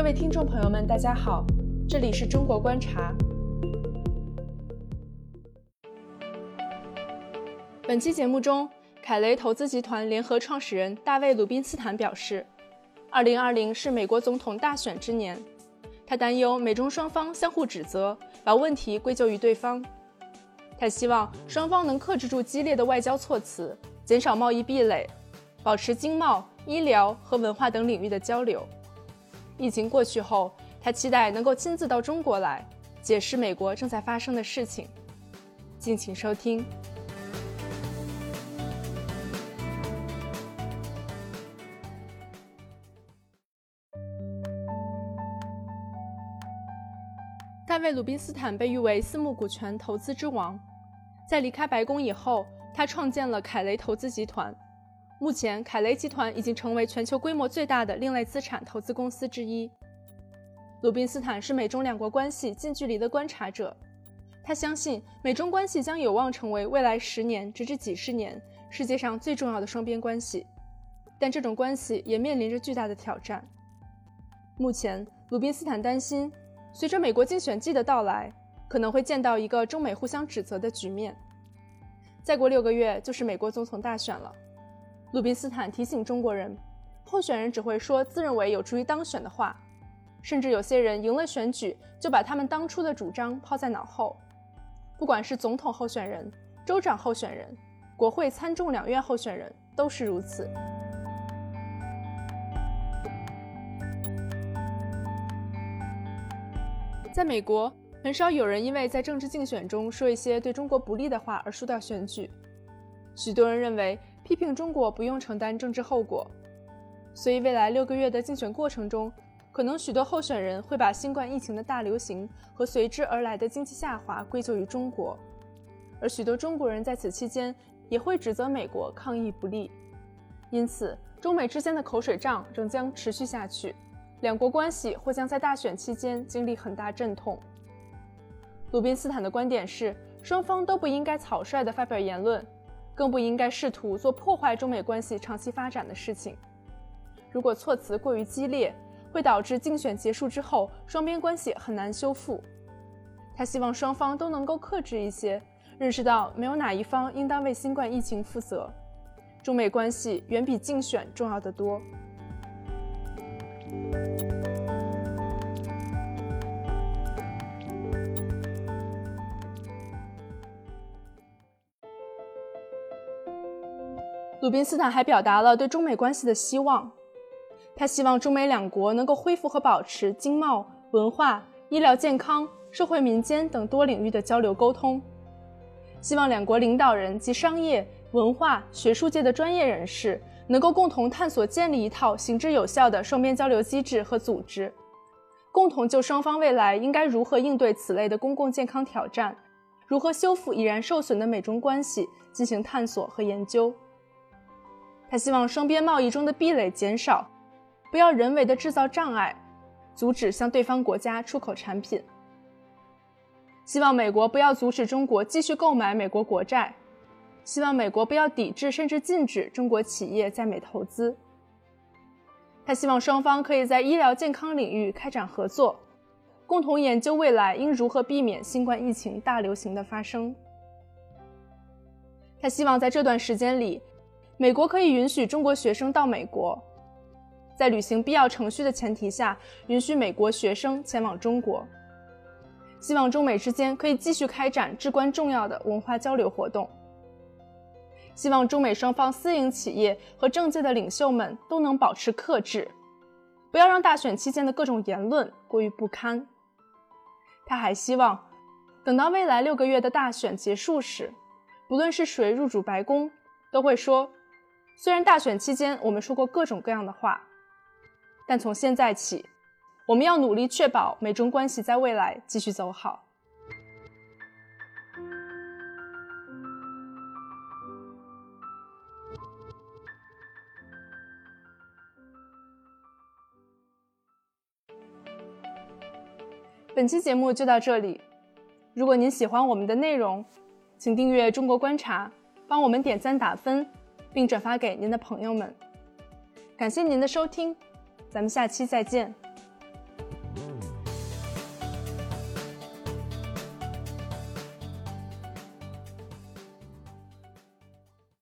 各位听众朋友们，大家好，这里是中国观察。本期节目中，凯雷投资集团联合创始人大卫·鲁宾斯坦表示，2020是美国总统大选之年，他担忧美中双方相互指责，把问题归咎于对方。他希望双方能克制住激烈的外交措辞，减少贸易壁垒，保持经贸、医疗和文化等领域的交流。疫情过去后，他期待能够亲自到中国来，解释美国正在发生的事情。敬请收听。大卫·鲁宾斯坦被誉为私募股权投资之王，在离开白宫以后，他创建了凯雷投资集团。目前，凯雷集团已经成为全球规模最大的另类资产投资公司之一。鲁宾斯坦是美中两国关系近距离的观察者，他相信美中关系将有望成为未来十年直至几十年世界上最重要的双边关系，但这种关系也面临着巨大的挑战。目前，鲁宾斯坦担心，随着美国竞选季的到来，可能会见到一个中美互相指责的局面。再过六个月就是美国总统大选了。鲁宾斯坦提醒中国人，候选人只会说自认为有助于当选的话，甚至有些人赢了选举就把他们当初的主张抛在脑后。不管是总统候选人、州长候选人、国会参众两院候选人，都是如此。在美国，很少有人因为在政治竞选中说一些对中国不利的话而输掉选举。许多人认为。批评中国不用承担政治后果，所以未来六个月的竞选过程中，可能许多候选人会把新冠疫情的大流行和随之而来的经济下滑归咎于中国，而许多中国人在此期间也会指责美国抗疫不力，因此中美之间的口水仗仍将持续下去，两国关系或将在大选期间经历很大阵痛。鲁宾斯坦的观点是，双方都不应该草率地发表言论。更不应该试图做破坏中美关系长期发展的事情。如果措辞过于激烈，会导致竞选结束之后双边关系很难修复。他希望双方都能够克制一些，认识到没有哪一方应当为新冠疫情负责。中美关系远比竞选重要的多。鲁宾斯坦还表达了对中美关系的希望，他希望中美两国能够恢复和保持经贸、文化、医疗健康、社会民间等多领域的交流沟通，希望两国领导人及商业、文化、学术界的专业人士能够共同探索建立一套行之有效的双边交流机制和组织，共同就双方未来应该如何应对此类的公共健康挑战，如何修复已然受损的美中关系进行探索和研究。他希望双边贸易中的壁垒减少，不要人为的制造障碍，阻止向对方国家出口产品。希望美国不要阻止中国继续购买美国国债，希望美国不要抵制甚至禁止中国企业在美投资。他希望双方可以在医疗健康领域开展合作，共同研究未来应如何避免新冠疫情大流行的发生。他希望在这段时间里。美国可以允许中国学生到美国，在履行必要程序的前提下，允许美国学生前往中国。希望中美之间可以继续开展至关重要的文化交流活动。希望中美双方私营企业和政界的领袖们都能保持克制，不要让大选期间的各种言论过于不堪。他还希望，等到未来六个月的大选结束时，不论是谁入主白宫，都会说。虽然大选期间我们说过各种各样的话，但从现在起，我们要努力确保美中关系在未来继续走好。本期节目就到这里。如果您喜欢我们的内容，请订阅《中国观察》，帮我们点赞打分。并转发给您的朋友们。感谢您的收听，咱们下期再见。